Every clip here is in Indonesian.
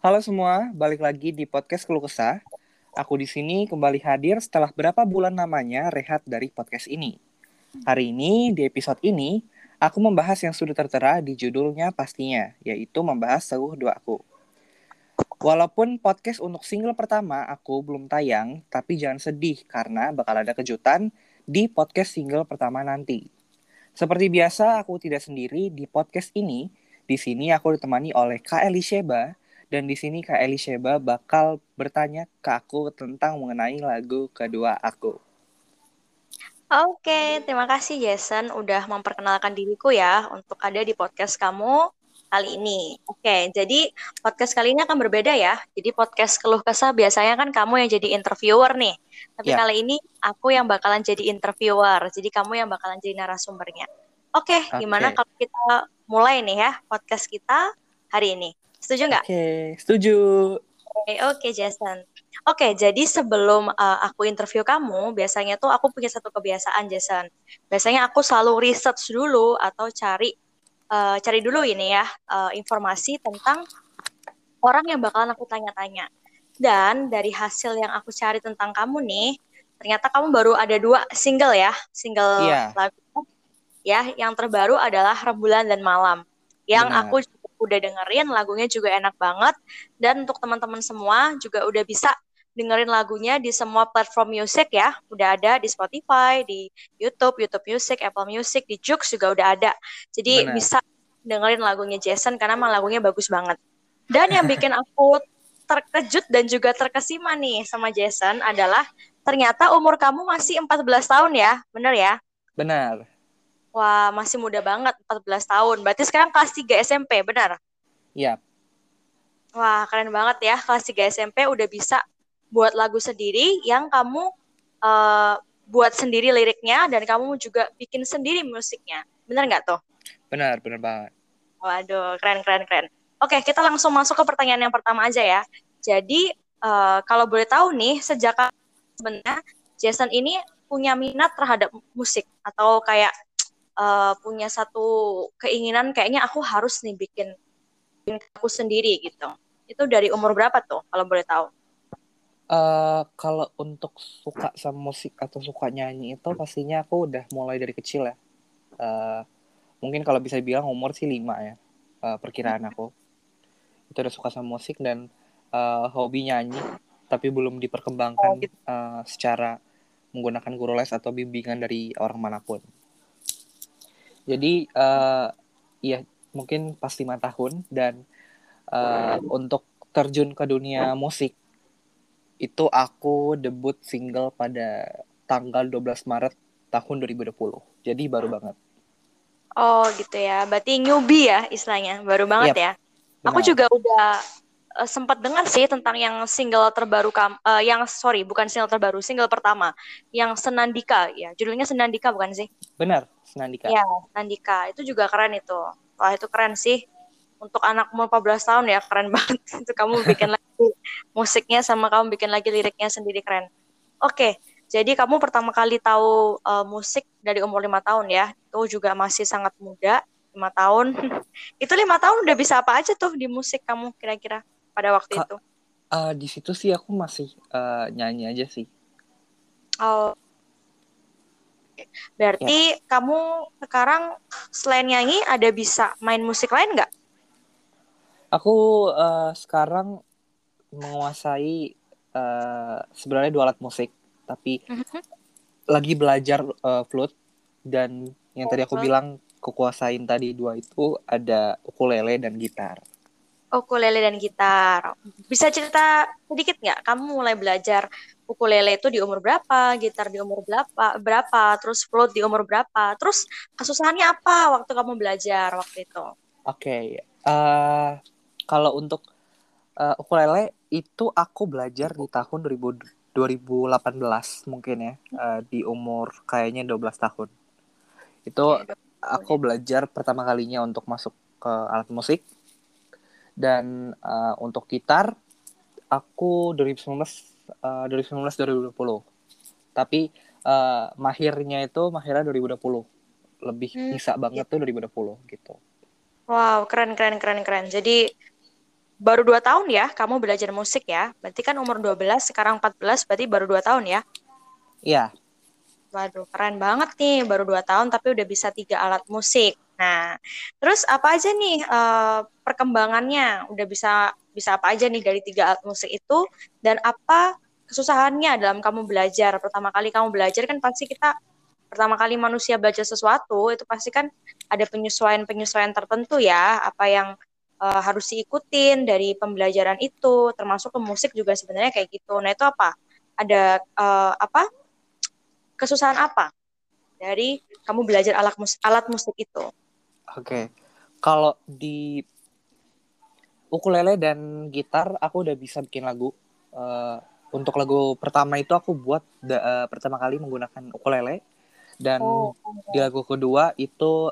Halo semua, balik lagi di podcast Keluh Kesah. Aku di sini kembali hadir setelah berapa bulan namanya rehat dari podcast ini. Hari ini, di episode ini, aku membahas yang sudah tertera di judulnya pastinya, yaitu membahas seluruh doaku. Walaupun podcast untuk single pertama aku belum tayang, tapi jangan sedih karena bakal ada kejutan di podcast single pertama nanti. Seperti biasa, aku tidak sendiri di podcast ini. Di sini aku ditemani oleh Kak Elisheba, dan di sini Kak Elisheba bakal bertanya ke aku tentang mengenai lagu kedua aku. Oke, terima kasih Jason udah memperkenalkan diriku ya untuk ada di podcast kamu kali ini. Oke, jadi podcast kali ini akan berbeda ya. Jadi podcast keluh kesah biasanya kan kamu yang jadi interviewer nih. Tapi yeah. kali ini aku yang bakalan jadi interviewer. Jadi kamu yang bakalan jadi narasumbernya. Oke, okay. gimana kalau kita mulai nih ya podcast kita hari ini? Setuju nggak? Oke, okay, setuju. Oke, okay, okay, Jason. Oke, okay, jadi sebelum uh, aku interview kamu, biasanya tuh aku punya satu kebiasaan, Jason. Biasanya aku selalu research dulu atau cari uh, cari dulu ini ya uh, informasi tentang orang yang bakalan aku tanya-tanya. Dan dari hasil yang aku cari tentang kamu nih, ternyata kamu baru ada dua single ya, single yeah. lagu. Ya, yang terbaru adalah Rembulan dan Malam. Yang Benar. aku udah dengerin lagunya juga enak banget. Dan untuk teman-teman semua juga udah bisa dengerin lagunya di semua platform music ya. Udah ada di Spotify di YouTube YouTube Music Apple Music di Joox juga udah ada. Jadi Bener. bisa dengerin lagunya Jason karena emang lagunya bagus banget. Dan yang bikin aku terkejut dan juga terkesima nih sama Jason adalah ternyata umur kamu masih 14 tahun ya. Bener ya? Benar Wah, masih muda banget, 14 tahun. Berarti sekarang kelas 3 SMP, benar? Iya. Wah, keren banget ya. Kelas 3 SMP udah bisa buat lagu sendiri yang kamu uh, buat sendiri liriknya dan kamu juga bikin sendiri musiknya. Benar nggak tuh? Benar, benar banget. Waduh, keren, keren, keren. Oke, kita langsung masuk ke pertanyaan yang pertama aja ya. Jadi, uh, kalau boleh tahu nih, sejak sebenarnya Jason ini punya minat terhadap musik atau kayak uh, punya satu keinginan kayaknya aku harus nih bikin, bikin aku sendiri gitu. Itu dari umur berapa tuh kalau boleh tahu? Uh, kalau untuk suka sama musik atau suka nyanyi itu pastinya aku udah mulai dari kecil ya. Uh, mungkin kalau bisa dibilang umur sih lima ya uh, perkiraan aku. Itu udah suka sama musik dan uh, hobi nyanyi tapi belum diperkembangkan oh, gitu. uh, secara menggunakan guru les atau bimbingan dari orang mana pun. Jadi uh, ya mungkin pas lima tahun dan uh, untuk terjun ke dunia musik itu aku debut single pada tanggal 12 Maret tahun 2020. Jadi baru banget. Oh gitu ya. Berarti newbie ya istilahnya. Baru banget yep. ya. Benar. Aku juga udah uh, sempat dengar sih tentang yang single terbaru kam uh, yang sorry bukan single terbaru single pertama yang Senandika. Ya judulnya Senandika bukan sih? Benar Senandika. Ya Senandika. Itu juga keren itu. Wah itu keren sih. Untuk anak umur 14 tahun ya keren banget. Itu kamu bikin lagi musiknya sama kamu bikin lagi liriknya sendiri keren. Oke jadi kamu pertama kali tahu uh, musik dari umur lima tahun ya? Itu juga masih sangat muda lima tahun. Itu lima tahun udah bisa apa aja tuh di musik kamu kira-kira pada waktu Ka itu? Uh, di situ sih aku masih uh, nyanyi aja sih. Oh. Berarti ya. kamu sekarang selain nyanyi ada bisa main musik lain nggak? Aku uh, sekarang menguasai uh, sebenarnya dua alat musik, tapi mhm. -huh. lagi belajar uh, flute dan yang oh, tadi aku bilang kekuasain tadi dua itu ada ukulele dan gitar ukulele dan gitar. Bisa cerita sedikit nggak? Kamu mulai belajar ukulele itu di umur berapa, gitar di umur berapa, berapa, terus flute di umur berapa, terus kesusahannya apa waktu kamu belajar waktu itu? Oke, okay. uh, eh, kalau untuk uh, ukulele itu aku belajar di tahun 2000, 2018 mungkin ya, uh, di umur kayaknya 12 tahun. Itu aku belajar pertama kalinya untuk masuk ke alat musik dan uh, untuk gitar aku 2019 uh, 2019 2020 tapi uh, mahirnya itu mahirnya 2020 lebih hmm. bisa banget tuh 2020 gitu wow keren keren keren keren jadi baru dua tahun ya kamu belajar musik ya. Berarti kan umur 12, sekarang 14, berarti baru dua tahun ya? Iya. Waduh, keren banget nih, baru dua tahun tapi udah bisa tiga alat musik. Nah, terus apa aja nih uh, perkembangannya? Udah bisa bisa apa aja nih dari tiga alat musik itu? Dan apa kesusahannya dalam kamu belajar? Pertama kali kamu belajar kan pasti kita pertama kali manusia belajar sesuatu itu pasti kan ada penyesuaian-penyesuaian tertentu ya, apa yang uh, harus diikutin dari pembelajaran itu, termasuk ke musik juga sebenarnya kayak gitu. Nah itu apa? Ada uh, apa? Kesusahan apa dari kamu belajar alat musik, alat musik itu? Oke, okay. kalau di ukulele dan gitar aku udah bisa bikin lagu. Uh, untuk lagu pertama itu aku buat uh, pertama kali menggunakan ukulele dan oh. di lagu kedua itu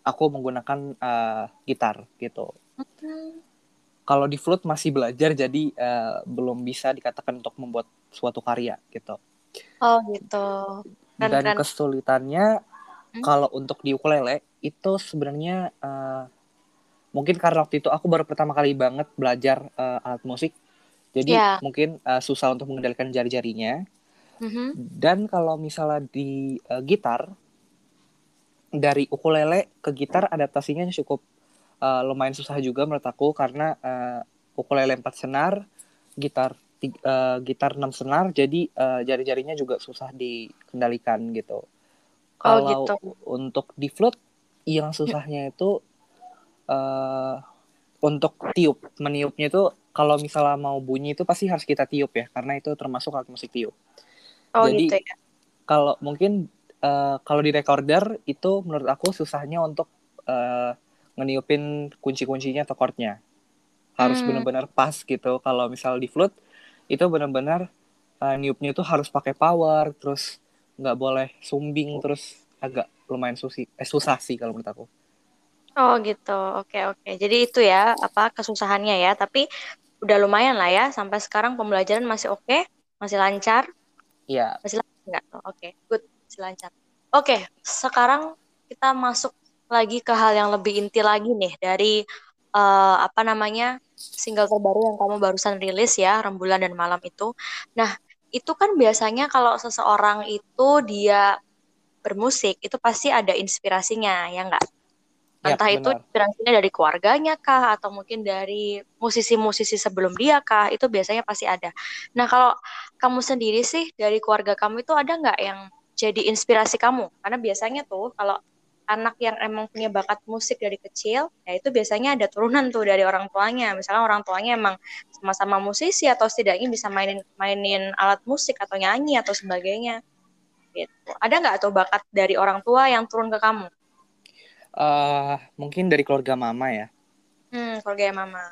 aku menggunakan uh, gitar gitu. Okay. Kalau di flute masih belajar jadi uh, belum bisa dikatakan untuk membuat suatu karya gitu. Oh gitu. Dan, Dan kesulitannya kalau untuk di ukulele itu sebenarnya uh, mungkin karena waktu itu aku baru pertama kali banget belajar uh, alat musik. Jadi yeah. mungkin uh, susah untuk mengendalikan jari-jarinya. Mm -hmm. Dan kalau misalnya di uh, gitar dari ukulele ke gitar adaptasinya cukup uh, lumayan susah juga menurut aku karena uh, ukulele empat senar, gitar uh, gitar enam senar, jadi uh, jari-jarinya juga susah dikendalikan gitu. Oh, Kalau gitu. untuk di flute yang susahnya itu uh, untuk tiup, meniupnya itu kalau misalnya mau bunyi itu pasti harus kita tiup ya karena itu termasuk alat musik tiup. Oh, Jadi gitu ya? kalau mungkin uh, kalau di recorder itu menurut aku susahnya untuk uh, ngeniupin kunci-kuncinya atau chordnya harus hmm. benar-benar pas gitu kalau misal di flute itu benar-benar uh, niupnya itu harus pakai power terus nggak boleh sumbing terus agak lumayan susi eh, susah sih kalau menurut aku. Oh gitu. Oke oke. Jadi itu ya apa kesusahannya ya. Tapi udah lumayan lah ya. Sampai sekarang pembelajaran masih oke masih lancar. Iya. Masih lancar nggak? Oke. Okay. good lancar. Oke, sekarang kita masuk lagi ke hal yang lebih inti lagi nih dari uh, apa namanya single terbaru yang kamu barusan rilis ya, Rembulan dan Malam itu. Nah, itu kan biasanya kalau seseorang itu dia bermusik itu pasti ada inspirasinya, ya enggak? Entah ya, itu inspirasinya dari keluarganya kah atau mungkin dari musisi-musisi sebelum dia kah, itu biasanya pasti ada. Nah, kalau kamu sendiri sih dari keluarga kamu itu ada nggak yang jadi inspirasi kamu karena biasanya tuh kalau anak yang emang punya bakat musik dari kecil ya itu biasanya ada turunan tuh dari orang tuanya. Misalnya orang tuanya emang sama-sama musisi atau setidaknya bisa mainin mainin alat musik atau nyanyi atau sebagainya. Gitu. Ada nggak tuh bakat dari orang tua yang turun ke kamu? Uh, mungkin dari keluarga mama ya. Hmm keluarga mama.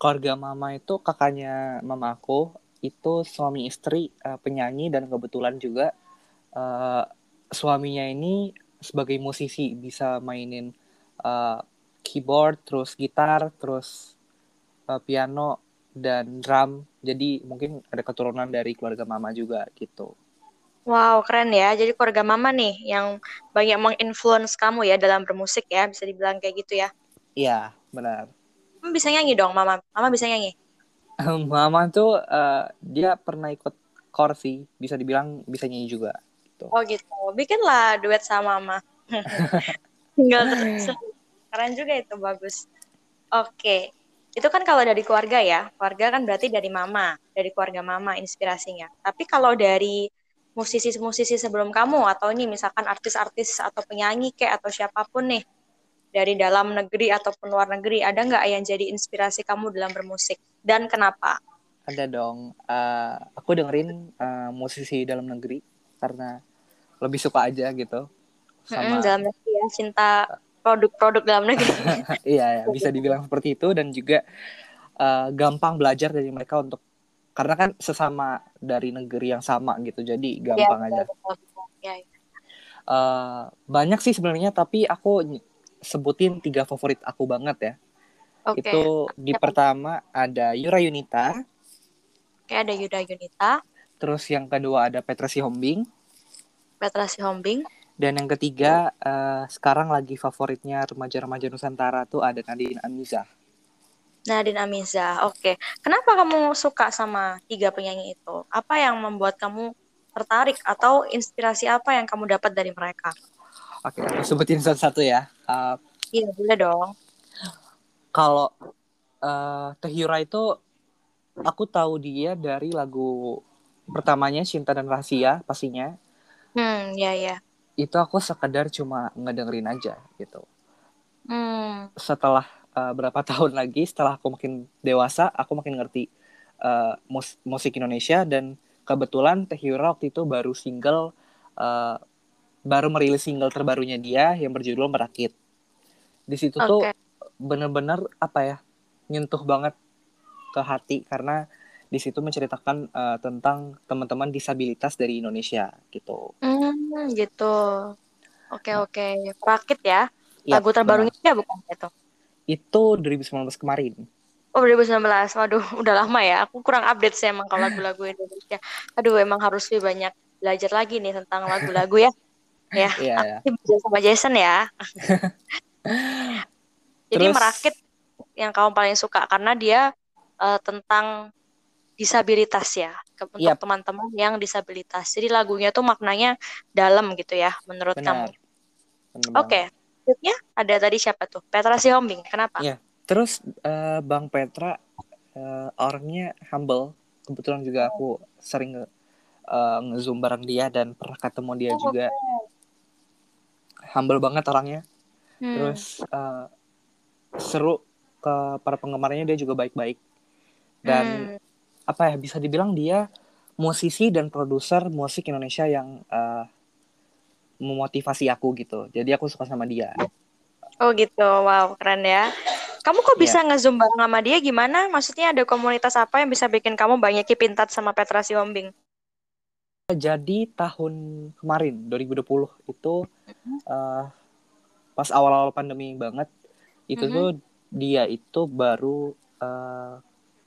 Keluarga mama itu kakaknya mama aku itu suami istri uh, penyanyi dan kebetulan juga uh, suaminya ini sebagai musisi bisa mainin uh, keyboard, terus gitar, terus uh, piano dan drum. Jadi mungkin ada keturunan dari keluarga mama juga gitu. Wow, keren ya. Jadi keluarga mama nih yang banyak menginfluence kamu ya dalam bermusik ya, bisa dibilang kayak gitu ya. Iya, benar. Mama bisa nyanyi dong, Mama. Mama bisa nyanyi. mama tuh uh, dia pernah ikut korsi, bisa dibilang bisa nyanyi juga gitu. Oh gitu. Bikinlah duet sama mama. Tinggal terus. Keren juga itu bagus. Oke. Itu kan kalau dari keluarga ya. Keluarga kan berarti dari mama, dari keluarga mama inspirasinya. Tapi kalau dari musisi-musisi sebelum kamu atau ini misalkan artis-artis atau penyanyi kayak atau siapa pun nih dari dalam negeri ataupun luar negeri ada nggak yang jadi inspirasi kamu dalam bermusik dan kenapa? Ada dong. Uh, aku dengerin uh, musisi dalam negeri karena lebih suka aja gitu sama mm, dalam negeri ya cinta produk-produk dalam negeri iya ya, bisa dibilang seperti itu dan juga uh, gampang belajar dari mereka untuk karena kan sesama dari negeri yang sama gitu jadi gampang ya, aja betul, betul. Ya, ya. Uh, banyak sih sebenarnya tapi aku sebutin tiga favorit aku banget ya okay. itu di ya, pertama ada Yura Yunita Oke, ada Yuda Yunita. Terus yang kedua ada Petra Sihombing. Petra Sihombing. Dan yang ketiga uh, sekarang lagi favoritnya remaja-remaja Nusantara tuh ada Nadine Amiza. Nadine Amiza. Oke. Kenapa kamu suka sama tiga penyanyi itu? Apa yang membuat kamu tertarik atau inspirasi apa yang kamu dapat dari mereka? Oke, aku sebutin satu-satu ya. Uh, Iya, boleh dong. kalau uh, Tehyura itu aku tahu dia dari lagu pertamanya Cinta dan Rahasia pastinya. Hmm, ya ya. Itu aku sekedar cuma ngedengerin aja gitu. Hmm, Setelah uh, berapa tahun lagi, setelah aku makin dewasa, aku makin ngerti uh, mus- musik Indonesia dan kebetulan Tehyura waktu itu baru single uh, baru merilis single terbarunya dia yang berjudul Merakit. Di situ tuh oke. bener-bener apa ya nyentuh banget ke hati karena di situ menceritakan uh, tentang teman-teman disabilitas dari Indonesia gitu. Hmm, gitu. Oke, oke. Rakit ya. Iya, Lagu terbarunya dia bukan itu. Itu 2019 kemarin. Oh, 2019. Waduh, udah lama ya. Aku kurang update sih emang kalau lagu-lagu Indonesia. Aduh, emang harus lebih banyak belajar lagi nih tentang lagu-lagu ya. Ya, Iya, ya. aku belajar sama Jason ya. Jadi Terus merakit yang kamu paling suka karena dia eh, tentang disabilitas ya ke- untuk Yap. teman-teman yang disabilitas. Jadi lagunya tuh maknanya dalam gitu ya menurut kamu. benar. Benar Oke, banget. selanjutnya ada tadi siapa tuh? Petra Sihombing. Kenapa? Iya. Terus uh, Bang Petra uh, orangnya humble. Kebetulan juga aku sering uh, nge-zoom bareng dia dan pernah ketemu dia Oh, juga. Humble banget orangnya. Hmm. Terus uh, seru ke para penggemarnya dia juga baik-baik. Dan Hmm. Apa ya bisa dibilang dia musisi dan produser musik Indonesia yang uh, memotivasi aku gitu. Jadi aku suka sama dia. Oh gitu, wow keren ya. Kamu kok Iya. bisa nge-zoom bareng sama dia gimana? Maksudnya ada komunitas apa yang bisa bikin kamu banyak touch sama Petra Sihombing? Jadi tahun kemarin 2020 itu uh, pas awal-awal pandemi banget itu Mhm. tuh dia itu baru uh,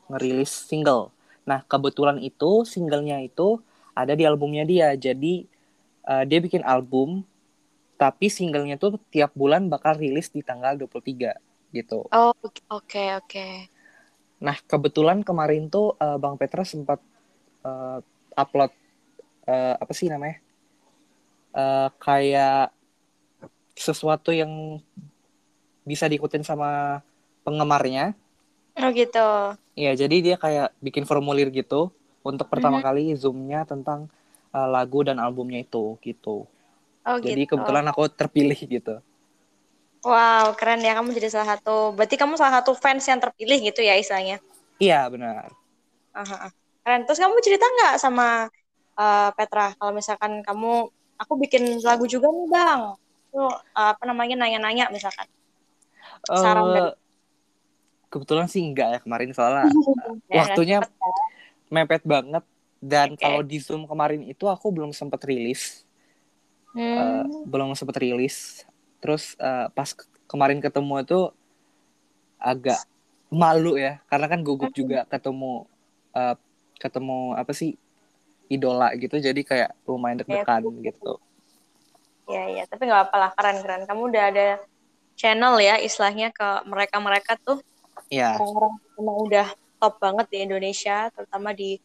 ngerilis single. Nah kebetulan itu singlenya itu ada di albumnya dia. Jadi uh, dia bikin album tapi singlenya tuh tiap bulan bakal rilis di tanggal 23 gitu. Oh, oke oke. Nah kebetulan kemarin tuh uh, Bang Petra sempat uh, upload uh, apa sih namanya? Uh, kayak sesuatu yang bisa diikutin sama penggemarnya. Oh gitu. Ya, jadi dia kayak bikin formulir gitu untuk pertama Mhm. kali zoomnya tentang uh, lagu dan albumnya itu gitu. Oh Jadi gitu. kebetulan aku terpilih gitu. Wow, keren ya kamu jadi salah satu. Berarti kamu salah satu fans yang terpilih gitu ya istilahnya. Iya benar. Aha, keren. Terus kamu cerita nggak sama uh, Petra kalau misalkan kamu, aku bikin lagu juga nih bang. Tuh uh, apa namanya nanya-nanya misalkan. Saran dari Eh kebetulan sih enggak ya kemarin soalnya Ya, waktunya cepet ya. mepet banget dan Oke. kalau di Zoom kemarin itu aku belum sempat rilis, Hmm. belum sempat rilis. Terus eh, pas ke- kemarin ketemu itu agak malu ya karena kan gugup Hmm. juga ketemu eh, ketemu apa sih idola gitu jadi kayak lumayan deg-degan gitu. Iya, iya. Tapi nggak apa-apa lah, keren-keren. Kamu udah ada channel ya, istilahnya ke mereka-mereka tuh Ya, orang-orang yang emang udah top banget di Indonesia, terutama di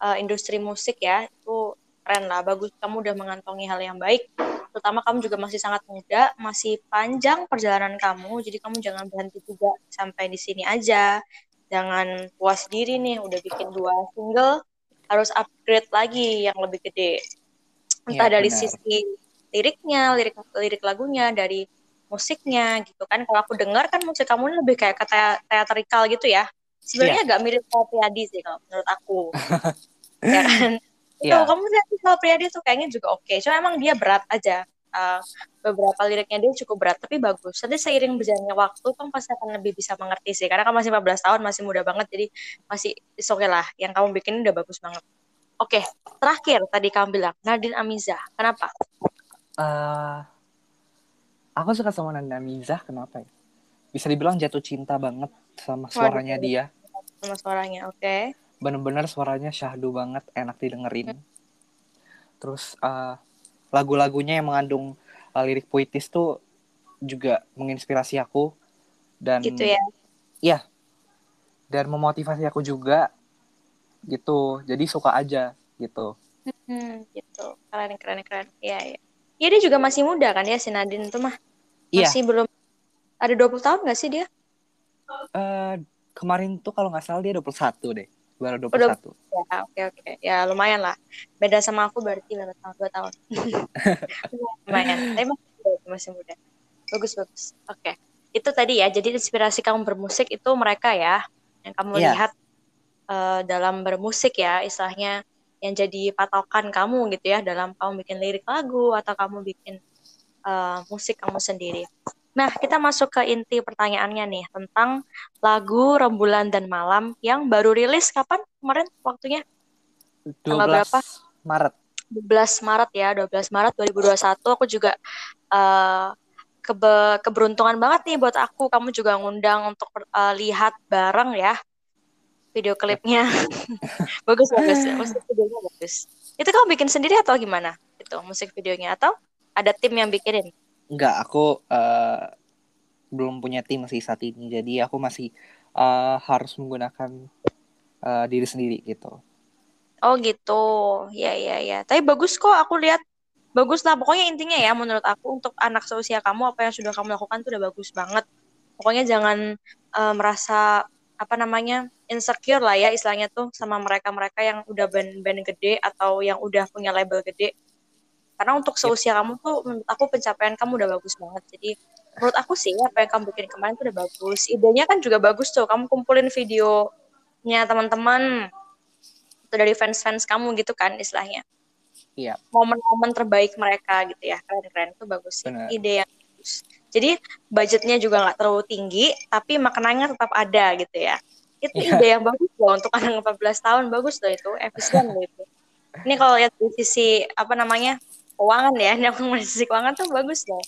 uh, industri musik ya. Itu keren lah, bagus. Kamu udah mengantongi hal yang baik. Terutama kamu juga masih sangat muda, masih panjang perjalanan kamu. Jadi kamu jangan berhenti juga sampai di sini aja. Jangan puas diri nih, udah bikin dua single, harus upgrade lagi yang lebih gede. Entah Iya, dari benar. sisi liriknya, lirik lirik lagunya, dari musiknya gitu kan. Kalau aku dengar kan musik kamu lebih kayak kata teatrikal gitu ya. Sebenarnya Iya. agak mirip sama Priyadi sih kalau menurut aku. ya kan? Itu Iya. kamu lihat kalau Priyadi tuh kayaknya juga oke. Cuma emang dia berat aja. Uh, beberapa liriknya dia cukup berat tapi bagus. Nanti seiring berjalannya waktu kamu pasti akan lebih bisa mengerti sih. Karena kamu masih 14 tahun, masih muda banget jadi masih oke lah. Yang kamu bikin udah bagus banget. Oke, terakhir tadi kamu bilang Nadine Amiza. Kenapa? Eh, aku suka sama Nanda Mizah kenapa ya? Bisa dibilang jatuh cinta banget sama suaranya Waduh. dia. Sama suaranya, oke. Bener-bener suaranya syahdu banget, enak didengerin. Terus eh, lagu-lagunya yang mengandung eh, lirik puitis tuh juga menginspirasi aku dan Gitu ya. Iya. dan memotivasi aku juga gitu jadi suka aja gitu hmm, gitu keren keren keren iya iya ya dia juga masih muda kan ya si Nadine tuh mah. Iya. masih belum ada 20 tahun gak sih dia? Eh, kemarin tuh kalau nggak salah dia 21 deh baru 21 Udah- ya oke oke. Ya lumayan lah. Beda sama aku berarti berapa tahun dua tahun. Lumayan. Tapi masih muda, masih muda. Bagus bagus. Oke. Itu tadi ya jadi inspirasi kamu bermusik itu mereka ya yang kamu Iya. lihat eh, dalam bermusik ya istilahnya yang jadi patokan kamu gitu ya dalam kamu bikin lirik lagu atau kamu bikin eh, musik kamu sendiri. Nah kita masuk ke inti pertanyaannya nih tentang lagu Rembulan dan Malam yang baru rilis kapan kemarin waktunya? 12 Tanggal berapa? Maret. 12 Maret ya, 12 Maret 2021 aku juga eh, kebe- keberuntungan banget nih buat aku. Kamu juga ngundang untuk eh, lihat bareng ya video klipnya. bagus bagus, musik videonya bagus. Itu kamu bikin sendiri atau gimana? Itu musik videonya atau ada tim yang bikinin? Enggak, aku eh, belum punya tim sih saat ini. Jadi aku masih eh, harus menggunakan eh, diri sendiri gitu. Oh gitu, ya ya ya. Tapi bagus kok, aku lihat bagus lah. Pokoknya intinya ya, menurut aku untuk anak seusia kamu apa yang sudah kamu lakukan itu udah bagus banget. Pokoknya jangan eh, merasa apa namanya insecure lah ya istilahnya tuh sama mereka-mereka yang udah band-band gede atau yang udah punya label gede. Karena untuk seusia kamu tuh menurut aku pencapaian kamu udah bagus banget. Jadi menurut aku sih apa yang kamu bikin kemarin tuh udah bagus. Idenya kan juga bagus tuh. Kamu kumpulin videonya teman-teman itu dari fans-fans kamu gitu kan istilahnya. Iya. Momen-momen terbaik mereka gitu ya. Keren-keren itu bagus sih. Ide yang bagus. Jadi budgetnya juga nggak terlalu tinggi, tapi makanannya tetap ada gitu ya. Itu Iya. ide yang bagus loh untuk anak 14 tahun bagus loh itu, efisien loh itu. Ini kalau lihat dari sisi apa namanya keuangan ya, ini aku dari sisi keuangan tuh bagus loh.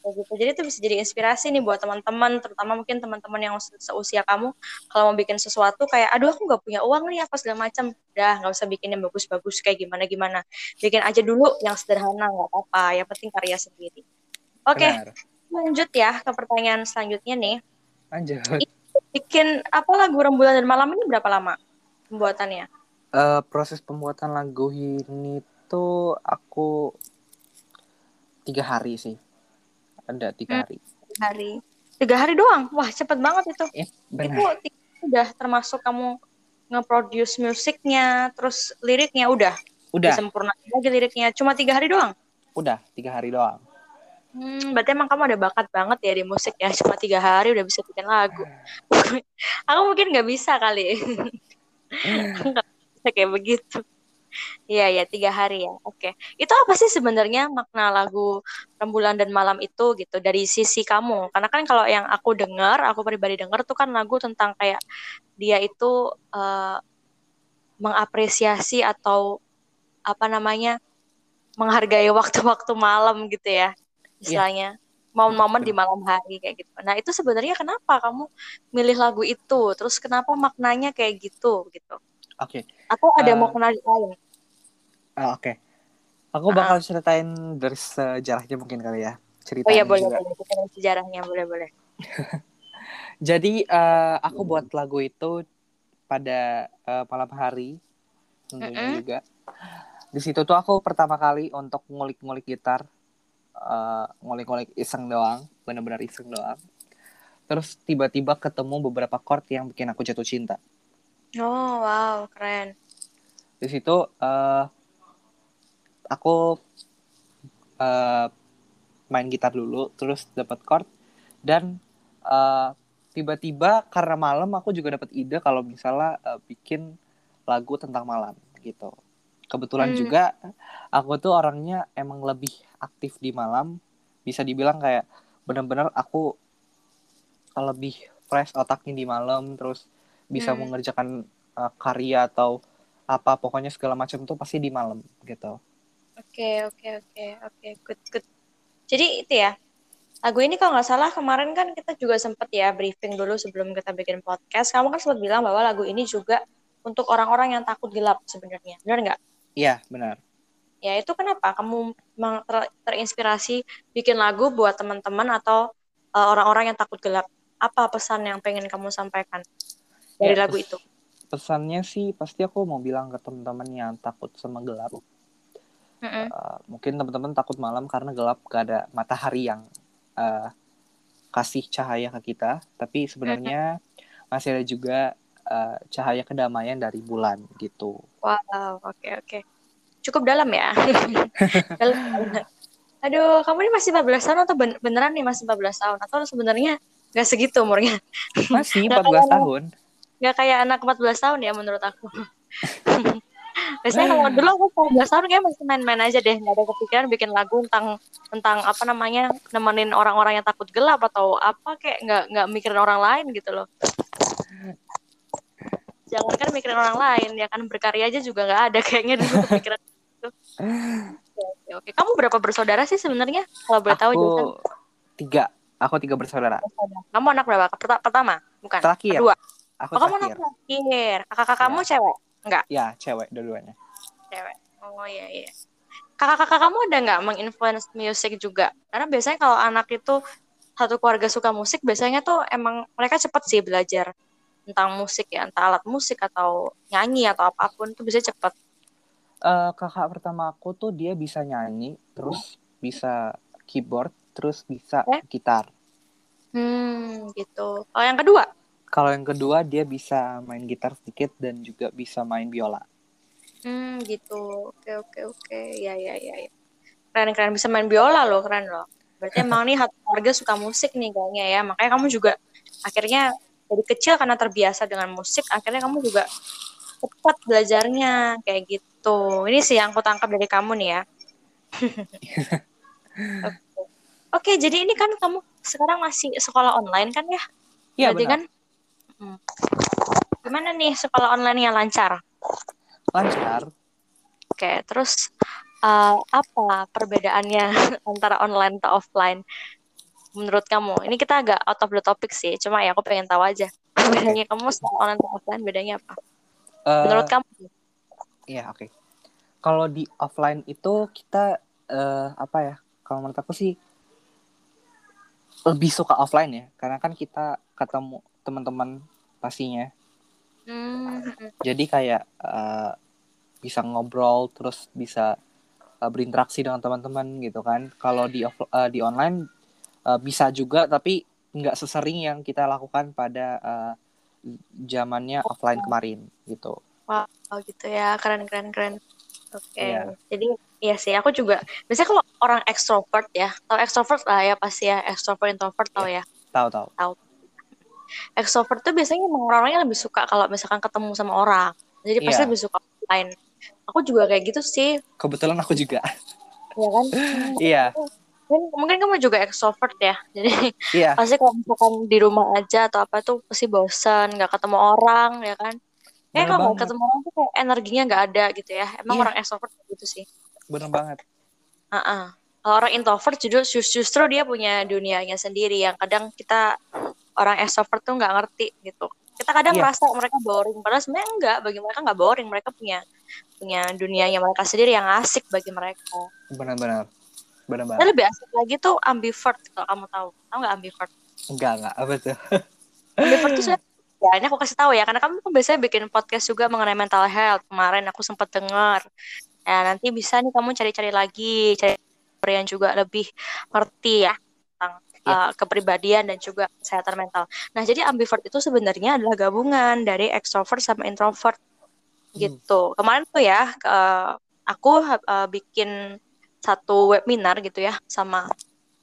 Gitu. Jadi itu bisa jadi inspirasi nih buat teman-teman, terutama mungkin teman-teman yang se- seusia kamu, kalau mau bikin sesuatu kayak, aduh aku nggak punya uang nih apa segala macam, udah nggak usah bikin yang bagus-bagus kayak gimana-gimana, bikin aja dulu yang sederhana nggak apa-apa, yang penting karya sendiri. Oke, Benar. Lanjut ya ke pertanyaan selanjutnya nih. Lanjut. Bikin apa lagu Rembulan dan Malam ini berapa lama pembuatannya? Eh, proses pembuatan lagu ini tuh aku tiga hari sih. Ada tiga Hmm. hari. Tiga hari. Tiga hari doang? Wah, cepet banget itu. Eh, Itu benar. tiga hari udah termasuk kamu nge-produce musiknya, terus liriknya udah Udah, disempurnakan lagi liriknya. Cuma tiga hari doang? udah tiga hari doang. Hmm, berarti emang kamu ada bakat banget ya di musik ya. Cuma tiga hari udah bisa bikin lagu. Aku mungkin nggak bisa kali. Nggak bisa kayak begitu. Iya ya tiga hari ya. Oke. Itu apa sih sebenarnya makna lagu Rembulan dan Malam itu gitu dari sisi kamu? Karena kan kalau yang aku dengar, aku pribadi dengar tuh kan lagu tentang kayak dia itu eh, mengapresiasi atau apa namanya menghargai waktu-waktu malam gitu ya istilahnya momen-momen di malam hari kayak gitu. Nah itu sebenarnya kenapa kamu milih lagu itu? Terus kenapa maknanya kayak gitu gitu? Oke, Atau ada Eh, makna lain? ah, oke. Aku Ah. bakal ceritain dari sejarahnya mungkin kali ya. Cerita Oh iya boleh juga. boleh kita sejarahnya boleh boleh. Jadi eh, aku buat lagu itu pada eh, malam hari tentunya Mm-mm. juga. Di situ tuh aku pertama kali untuk ngulik-ngulik gitar, eh, ngulik-ngulik iseng doang, benar-benar iseng doang. Terus tiba-tiba ketemu beberapa chord yang bikin aku jatuh cinta. Oh wow keren. Di situ eh, aku eh, main gitar dulu, terus dapat chord dan eh, tiba-tiba karena malam aku juga dapat ide kalau misalnya eh, bikin lagu tentang malam gitu. Kebetulan Hmm. juga aku tuh orangnya emang lebih aktif di malam, bisa dibilang kayak bener-bener aku lebih fresh otaknya di malam, terus bisa Hmm. mengerjakan eh, karya atau apa pokoknya segala macam tuh pasti di malam gitu. Oke oke oke oke good good. Jadi itu ya lagu ini kalau nggak salah kemarin kan kita juga sempet ya briefing dulu sebelum kita bikin podcast. Kamu kan sempat bilang bahwa lagu ini juga untuk orang-orang yang takut gelap sebenarnya. Benar nggak? Iya, benar. Ya itu kenapa kamu ter- terinspirasi bikin lagu buat teman-teman atau uh, orang-orang yang takut gelap? Apa pesan yang pengen kamu sampaikan? dari Ya, lagu pes- itu? pesannya sih pasti aku mau bilang ke teman-teman yang takut sama gelap. Mm-mm. Uh, mungkin teman-teman takut malam karena gelap gak ada matahari yang uh, kasih cahaya ke kita, tapi sebenarnya masih ada juga uh, cahaya kedamaian dari bulan gitu. Wow, oke oke. Cukup dalam ya. dalam. Aduh, kamu ini masih 14 tahun atau ben- beneran nih masih 14 tahun atau sebenarnya nggak segitu umurnya? Masih Nggak 14 kayak- tahun. Nggak kayak anak 14 tahun ya menurut aku. Biasanya kalau dulu aku 14 tahun kayak masih main-main aja deh, nggak ada kepikiran bikin lagu tentang tentang apa namanya nemenin orang-orang yang takut gelap atau apa kayak nggak nggak mikirin orang lain gitu loh. Jangan kan mikirin orang lain ya kan berkarya aja juga nggak ada kayaknya dulu kepikiran itu. Oke, oke. Kamu berapa bersaudara sih sebenarnya? Kalau boleh tahu Aku Jason. tiga. Aku tiga bersaudara. Kamu anak berapa? Perta- Pertama, bukan? Terakhir. Kedua. Aku Oh, kamu anak terakhir. terakhir. Kakak-kakak kamu cewek? Enggak, Ya, cewek dua-duanya. cewek. Oh iya iya. Kakak-kakak kamu ada nggak menginfluence musik juga? Karena biasanya kalau anak itu satu keluarga suka musik, biasanya tuh emang mereka cepet sih belajar tentang musik ya, entah alat musik atau nyanyi atau apa pun itu bisa cepet. Eh, kakak pertama aku tuh dia bisa nyanyi, terus bisa keyboard, terus bisa Eh? gitar. Hmm, gitu. Kalau yang kedua? Kalau yang kedua dia bisa main gitar sedikit dan juga bisa main biola. Hmm, gitu. Oke, oke, oke. Ya, ya, ya, ya. Keren, keren. Bisa main biola loh, keren loh. Berarti emang nih satu keluarga suka musik nih kayaknya ya. Makanya kamu juga akhirnya dari kecil karena terbiasa dengan musik, akhirnya kamu juga cepat belajarnya kayak gitu. Ini sih yang aku tangkap dari kamu nih ya. Oke. Oke, jadi ini kan kamu sekarang masih sekolah online kan ya? Iya benar. kan? Hmm. Gimana nih sekolah online-nya lancar? Lancar. Oke, terus eh, apa perbedaannya antara online atau offline menurut kamu? Ini kita agak out of the topic sih, cuma ya aku pengen tahu aja. Bedanya kamu sama online atau offline bedanya apa? Eh, Menurut kamu? Iya, oke. Kalau di offline itu kita eh, apa ya? Kalau menurut aku sih lebih suka offline ya, karena kan kita ketemu teman-teman pastinya. Hmm, Jadi kayak eh, bisa ngobrol, terus bisa berinteraksi dengan teman-teman gitu kan. Kalau di off- eh, di online eh, bisa juga, tapi nggak sesering yang kita lakukan pada eh, zamannya offline kemarin gitu. oh gitu ya, keren keren keren. Oke, Iya. jadi iya sih, aku juga. Biasanya kalau orang extrovert ya, tahu extrovert lah ya pasti ya, extrovert introvert tahu ya. Tahu-tahu. Extrovert tuh biasanya orang-orangnya lebih suka kalau misalkan ketemu sama orang. Jadi pasti Iya. lebih suka offline. Aku juga kayak gitu sih, Kebetulan aku juga. ya kan? Iya, Mungkin, mungkin kamu juga extrovert ya. Jadi iya. pasti kalau misalkan di rumah aja atau apa tuh pasti bosan, nggak ketemu orang ya kan. Kayak Bener kalau nggak ketemu orang tuh kayak energinya nggak ada gitu ya. Emang Iya. orang extrovert gitu sih. Bener banget. Heeh. Kalau orang introvert justru, justru dia punya dunianya sendiri yang kadang kita orang extrovert tuh nggak ngerti gitu. Kita kadang Iya. merasa mereka boring, padahal sebenarnya enggak. Bagi mereka nggak boring, mereka punya punya dunianya mereka sendiri yang asik bagi mereka. Benar-benar. Benar Dan banget. lebih asik lagi tuh ambivert kalau kamu tahu. Tahu nggak ambivert? Enggak, enggak. Apa tuh? Ambivert tuh saya ya ini aku kasih tahu ya karena kamu kan biasanya bikin podcast juga mengenai mental health kemarin aku sempat dengar ya nanti bisa nih kamu cari-cari lagi cari yang juga lebih ngerti ya tentang Ya. uh, kepribadian dan juga kesehatan mental nah jadi ambivert itu sebenarnya adalah gabungan dari extrovert sama introvert gitu kemarin tuh ya uh, aku uh, bikin satu webinar gitu ya sama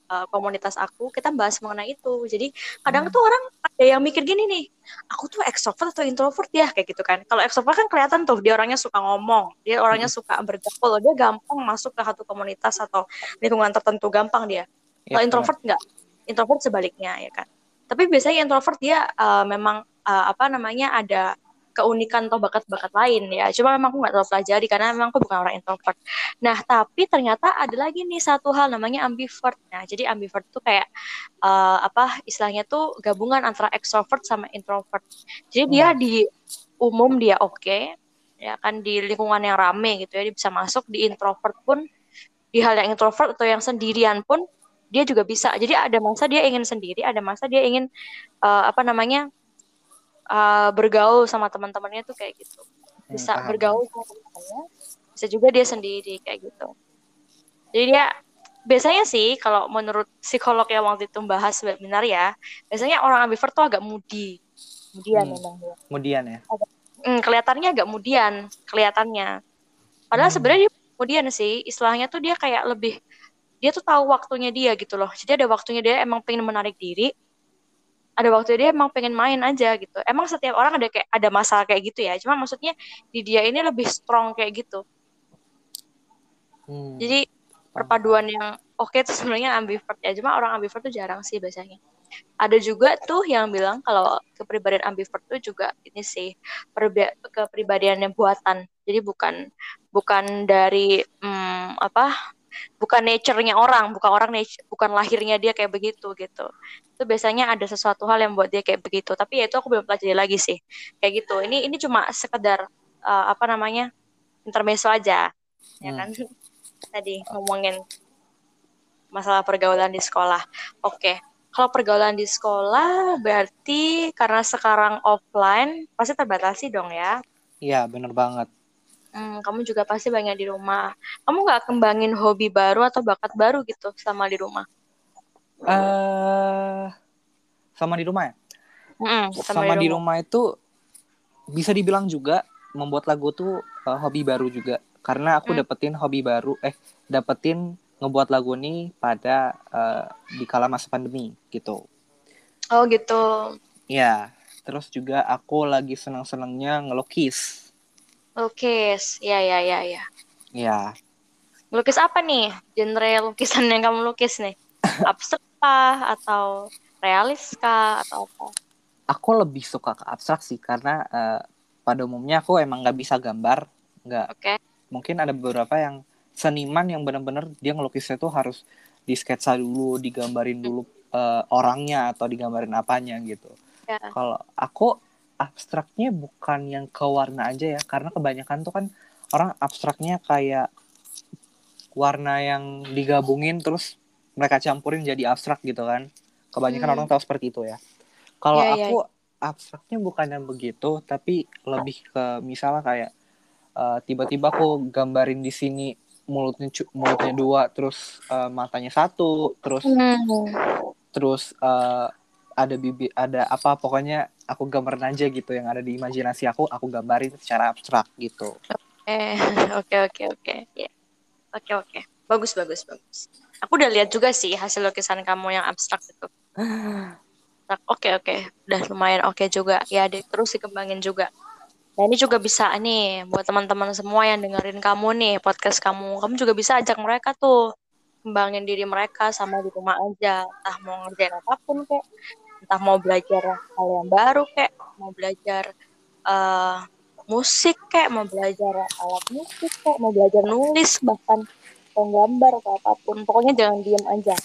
uh, komunitas aku kita bahas mengenai itu. Jadi kadang Hmm. tuh orang ada yang mikir gini nih aku tuh extrovert atau introvert ya? Kayak gitu kan. Kalau extrovert kan kelihatan tuh dia orangnya suka ngomong dia orangnya suka bergaul dia gampang masuk ke satu komunitas atau lingkungan tertentu gampang dia. Ya, kalau introvert enggak introvert sebaliknya ya kan. Tapi biasanya introvert dia uh, memang uh, apa namanya ada keunikan atau bakat-bakat lain ya. Cuma memang aku nggak terlalu pelajari karena memang aku bukan orang introvert. Nah tapi ternyata ada lagi nih satu hal namanya ambivert. Nah jadi ambivert itu kayak uh, apa istilahnya tuh gabungan antara extrovert sama introvert. Jadi dia Hmm. di umum dia oke ya kan di lingkungan yang rame gitu ya dia bisa masuk. Di introvert pun di hal yang introvert atau yang sendirian pun dia juga bisa. Jadi ada masa dia ingin sendiri ada masa dia ingin uh, apa namanya uh, bergaul sama teman-temannya tuh kayak gitu Hmm, bisa paham. bergaul sama teman-temannya bisa juga dia sendiri kayak gitu jadi dia biasanya sih kalau menurut psikolog yang waktu itu bahas webinar ya biasanya orang ambivert tuh agak moody kemudian Hmm. memang dia Kemudian ya. Hmm, kelihatannya agak kemudian kelihatannya padahal Hmm. sebenarnya dia kemudian sih istilahnya tuh dia kayak lebih dia tuh tahu waktunya dia gitu loh jadi ada waktunya dia emang pengen menarik diri ada waktu dia emang pengen main aja gitu. Emang setiap orang ada kayak ada masalah kayak gitu ya. Cuma maksudnya di dia ini lebih strong kayak gitu. Hmm. jadi perpaduan yang oke itu sebenarnya ambivert ya. Cuma orang ambivert tuh jarang sih biasanya. Ada juga tuh yang bilang kalau kepribadian ambivert tuh juga ini sih kepribadian yang buatan. Jadi bukan bukan dari hmm, apa bukan nature-nya orang bukan orang nature, bukan lahirnya dia kayak begitu gitu. Itu biasanya ada sesuatu hal yang buat dia kayak begitu. Tapi ya itu aku belum pelajari lagi sih. Kayak gitu. Ini ini cuma sekedar uh, apa namanya intermezzo aja ya Hmm. kan? Tadi ngomongin masalah pergaulan di sekolah. Oke. Kalau pergaulan di sekolah berarti karena sekarang offline pasti terbatasi dong ya? Iya, bener banget. Hmm, kamu juga pasti banyak di rumah. Kamu nggak kembangin hobi baru atau bakat baru gitu selama di rumah? eh sama di rumah ya? Mm, Sama, di rumah itu bisa dibilang juga membuat lagu tuh eh, hobi baru juga. Karena aku Hmm. dapetin hobi baru, eh dapetin ngebuat lagu ini pada eh, di kala masa pandemi gitu. Oh gitu. Ya, terus juga aku lagi senang-senangnya ngelukis. Lukis. Ya ya ya ya. Ya, Lukis apa nih? Genre lukisan yang kamu lukis nih? Abstrak kah? atau realis kah? atau apa? aku lebih suka ke abstrak sih karena eh, pada umumnya aku emang nggak bisa gambar, nggak. Oke. Mungkin ada beberapa yang seniman yang benar-benar dia ngelukisnya tuh harus di sketsa dulu, digambarin dulu eh, orangnya atau digambarin apanya gitu. Ya. Kalau aku abstraknya bukan yang ke warna aja ya, karena kebanyakan tuh kan orang abstraknya kayak warna yang digabungin terus mereka campurin jadi abstrak gitu kan. Kebanyakan Hmm. orang tahu seperti itu ya. Kalau Ya, ya, aku abstraknya bukan yang begitu, tapi lebih ke misalnya kayak eh, tiba-tiba aku gambarin di sini mulutnya mulutnya dua, terus eh, matanya satu, terus Hmm. terus eh, ada bibi ada apa pokoknya aku gambarin aja gitu yang ada di imajinasi aku aku gambarin secara abstrak gitu Eh, oke oke oke. Ya. Oke oke. Bagus bagus bagus. Aku udah lihat juga sih hasil lukisan kamu yang abstrak itu. Oke oke. Udah lumayan oke juga. Ya, deh, terus dikembangin juga. Nah, ini juga bisa nih buat teman-teman semua yang dengerin kamu nih, podcast kamu. Kamu juga bisa ajak mereka tuh kembangin diri mereka sama di rumah aja. Entah mau ngerjain apa pun kek, entah mau belajar hal yang baru kek, mau belajar eh, musik kek, mau belajar alat musik kek, mau belajar nulis bahkan menggambar atau apa pun. Pokoknya jangan diem aja.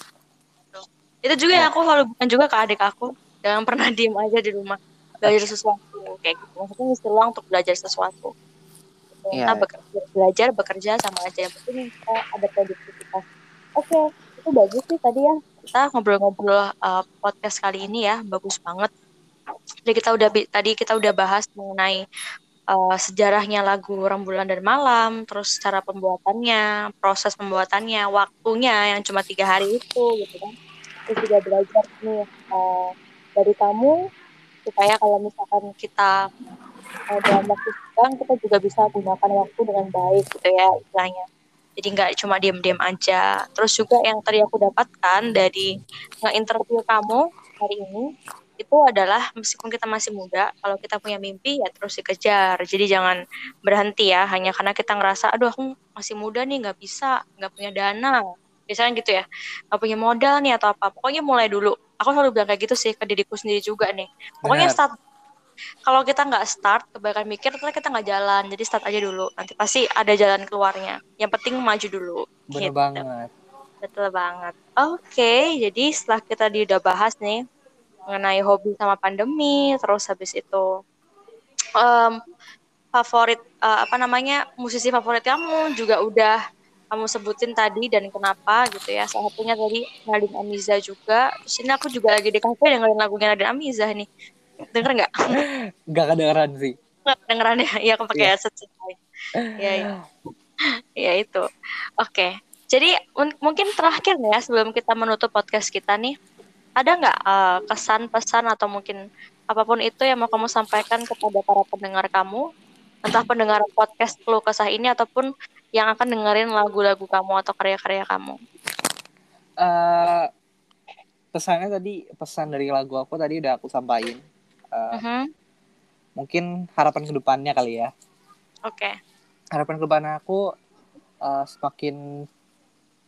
Itu juga yang aku selalu bilang juga ke adik aku. Jangan pernah diem aja di rumah. Belajar sesuatu kayak gitu. Maksudnya ngisi untuk belajar sesuatu. Gitu. Iya. Entah bekerja, belajar, bekerja sama aja. Yang penting kita ada produktivitas. Oke, itu bagus sih tadi ya. Kita ngobrol-ngobrol uh, podcast kali ini ya, bagus banget. Jadi kita udah tadi kita udah bahas mengenai uh, sejarahnya lagu Rembulan dan Malam, terus cara pembuatannya, proses pembuatannya, waktunya yang cuma tiga hari itu, gitu kan. Terus juga belajar nih uh, dari kamu supaya kalau misalkan kita uh, dalam waktu senggang kita juga bisa gunakan waktu dengan baik gitu ya istilahnya. Jadi nggak cuma diam-diam aja. Terus juga yang tadi aku dapatkan dari nge-interview kamu hari ini itu adalah meskipun kita masih muda, kalau kita punya mimpi ya terus dikejar. Jadi jangan berhenti ya hanya karena kita ngerasa aduh aku masih muda nih nggak bisa, nggak punya dana. Biasanya gitu ya, nggak punya modal nih atau apa. Pokoknya mulai dulu. Aku selalu bilang kayak gitu sih ke diriku sendiri juga nih. Pokoknya start kalau kita nggak start kebanyakan mikir ternyata kita nggak jalan. Jadi start aja dulu. Nanti pasti ada jalan keluarnya. Yang penting maju dulu. Bener Gitu. banget. Betul banget. Oke jadi setelah kita udah bahas nih mengenai hobi sama pandemi terus habis itu em, favorit eh, apa namanya musisi favorit kamu juga udah kamu sebutin tadi dan kenapa gitu ya. Salah satunya tadi Nadine Amiza juga. Terus ini aku juga lagi di kafe dengerin lagunya Nadine Amiza nih Denger nggak? Gak kedengeran sih. Nggak kedengeran ya? Iya, aku pakai Iya. headset sih. Iya, iya. Iya itu. Oke. Jadi mun- mungkin terakhir ya sebelum kita menutup podcast kita nih, ada nggak eh, kesan pesan atau mungkin apa pun itu yang mau kamu sampaikan kepada para pendengar kamu, entah pendengar podcast Keluh Kesah ini ataupun yang akan dengerin lagu-lagu kamu atau karya-karya kamu. Eh, pesannya tadi pesan dari lagu aku tadi udah aku sampaikan. Mhm. mungkin harapan ke depannya kali ya. Oke. Harapan ke depannya aku eh, semakin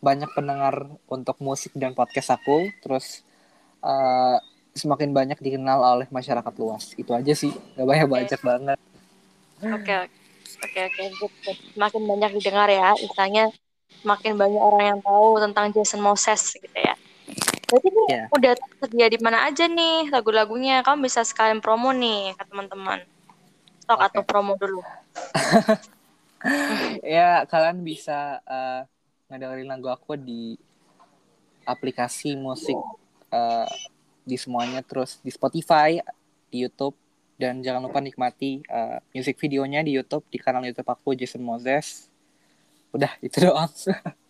banyak pendengar untuk musik dan podcast aku, terus eh, semakin banyak dikenal oleh masyarakat luas. Itu aja sih, gak banyak banyak banget. Oke, oke, oke. Semakin banyak didengar ya, istilahnya semakin banyak orang yang tahu tentang Jason Moses gitu ya. Berarti nih Iya. udah tersedia di mana aja nih lagu-lagunya? Kamu bisa sekalian promo nih ke teman-teman. Stok Oke. atau promo dulu. ya kalian bisa ngedengerin lagu aku di aplikasi musik eh, di semuanya terus di Spotify di YouTube dan jangan lupa nikmati eh, music videonya di YouTube di kanal YouTube aku Jason Moses udah itu doang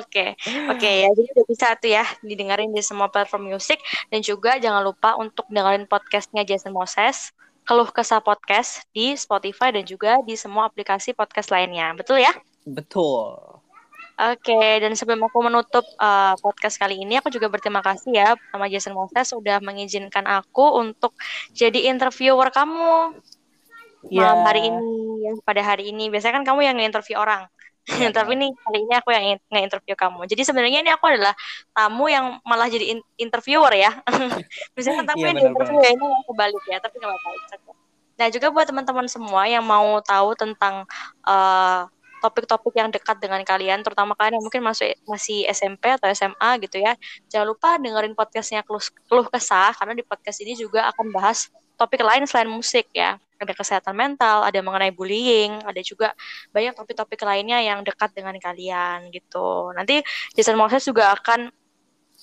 Oke, oke ya. Jadi udah bisa tuh ya didengerin di semua platform musik dan juga jangan lupa untuk dengerin podcastnya Jason Moses, Keluh Kesah Podcast di Spotify dan juga di semua aplikasi podcast lainnya. Betul ya? betul Oke, dan sebelum aku menutup uh, podcast kali ini, aku juga berterima kasih ya sama Jason Moses sudah mengizinkan aku untuk jadi interviewer kamu malam Ya. hari ini, pada hari ini. Biasanya kan kamu yang nge-interview orang. Iya, Tapi nih kali ini aku yang in- nge-interview kamu. Jadi sebenarnya ini aku adalah tamu yang malah jadi in- interviewer ya. Kan tamu Iya, yang di-interview ya, ini yang kebalik ya, tapi nggak apa-apa. Nah juga buat teman-teman semua yang mau tahu tentang uh, topik-topik yang dekat dengan kalian, terutama kalian yang mungkin masuk masih SMP atau SMA gitu ya, jangan lupa dengerin podcastnya Keluh, Keluh Kesah, karena di podcast ini juga akan bahas topik lain selain musik ya. Ada kesehatan mental, ada mengenai bullying, ada juga banyak topik-topik lainnya yang dekat dengan kalian gitu. Nanti Jason Moses juga akan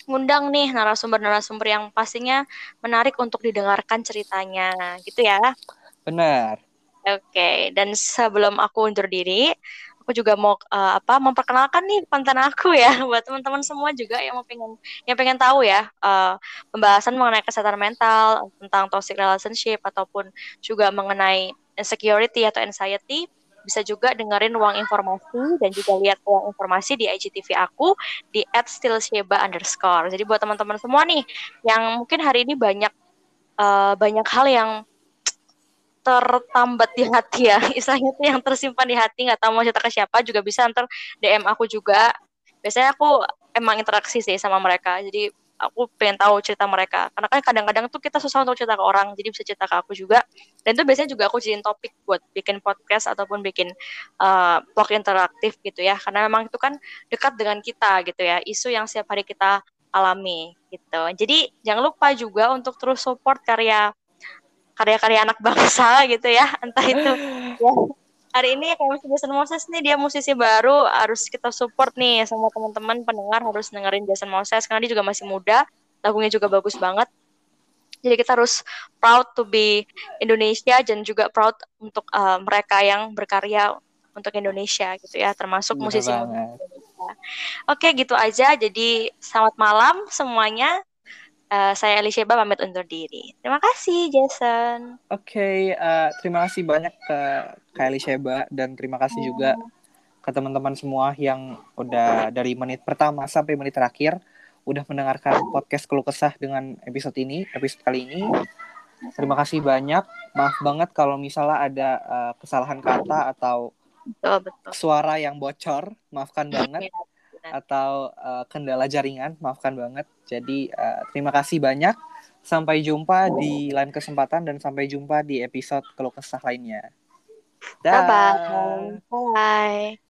ngundang nih narasumber-narasumber yang pastinya menarik untuk didengarkan ceritanya gitu ya. benar Oke, dan sebelum aku undur diri, aku juga mau eh, apa memperkenalkan nih mantan aku ya buat teman-teman semua juga yang mau pengen yang pengen tahu ya eh, pembahasan mengenai kesehatan mental tentang toxic relationship ataupun juga mengenai insecurity atau anxiety bisa juga dengerin ruang informasi dan juga lihat ruang informasi di IGTV aku di @stillsheba underscore. Jadi buat teman-teman semua nih yang mungkin hari ini banyak eh, banyak hal yang tertambat di hati ya. Istilahnya yang tersimpan di hati nggak tahu mau cerita ke siapa juga bisa ntar DM aku juga. Biasanya aku emang interaksi sih sama mereka jadi aku pengen tahu cerita mereka. Karena kan kadang-kadang tuh kita susah untuk cerita ke orang jadi bisa cerita ke aku juga. Dan itu biasanya juga aku jadiin topik buat bikin podcast ataupun bikin uh, vlog interaktif gitu ya. Karena memang itu kan dekat dengan kita gitu ya isu yang setiap hari kita alami gitu. Jadi jangan lupa juga untuk terus support karya karya-karya anak bangsa gitu ya. Entah itu ya. hari ini kayak musisi Jason Moses nih dia musisi baru harus kita support nih sama teman-teman pendengar harus dengerin Jason Moses karena dia juga masih muda lagunya juga bagus banget. Jadi kita harus proud to be Indonesia dan juga proud untuk uh, mereka yang berkarya untuk Indonesia gitu ya termasuk Bener musisi banget. Indonesia. Oke gitu aja. Jadi selamat malam semuanya Eh, saya Elisheba pamit undur diri. Terima kasih, Jason. Oke, eh, terima kasih banyak ke Kylie Sheba dan terima kasih juga ke teman-teman semua yang udah dari menit pertama sampai menit terakhir udah mendengarkan podcast keluh kesah dengan episode ini, episode kali ini. Terima kasih banyak. Maaf banget kalau misalnya ada eh, kesalahan kata atau Betul, betul. suara yang bocor, maafkan banget. Benar. Atau eh, kendala jaringan, maafkan banget. Jadi eh, terima kasih banyak. Sampai jumpa di lain kesempatan dan sampai jumpa di episode keluh kesah lainnya. Dah. Bye-bye. Bye.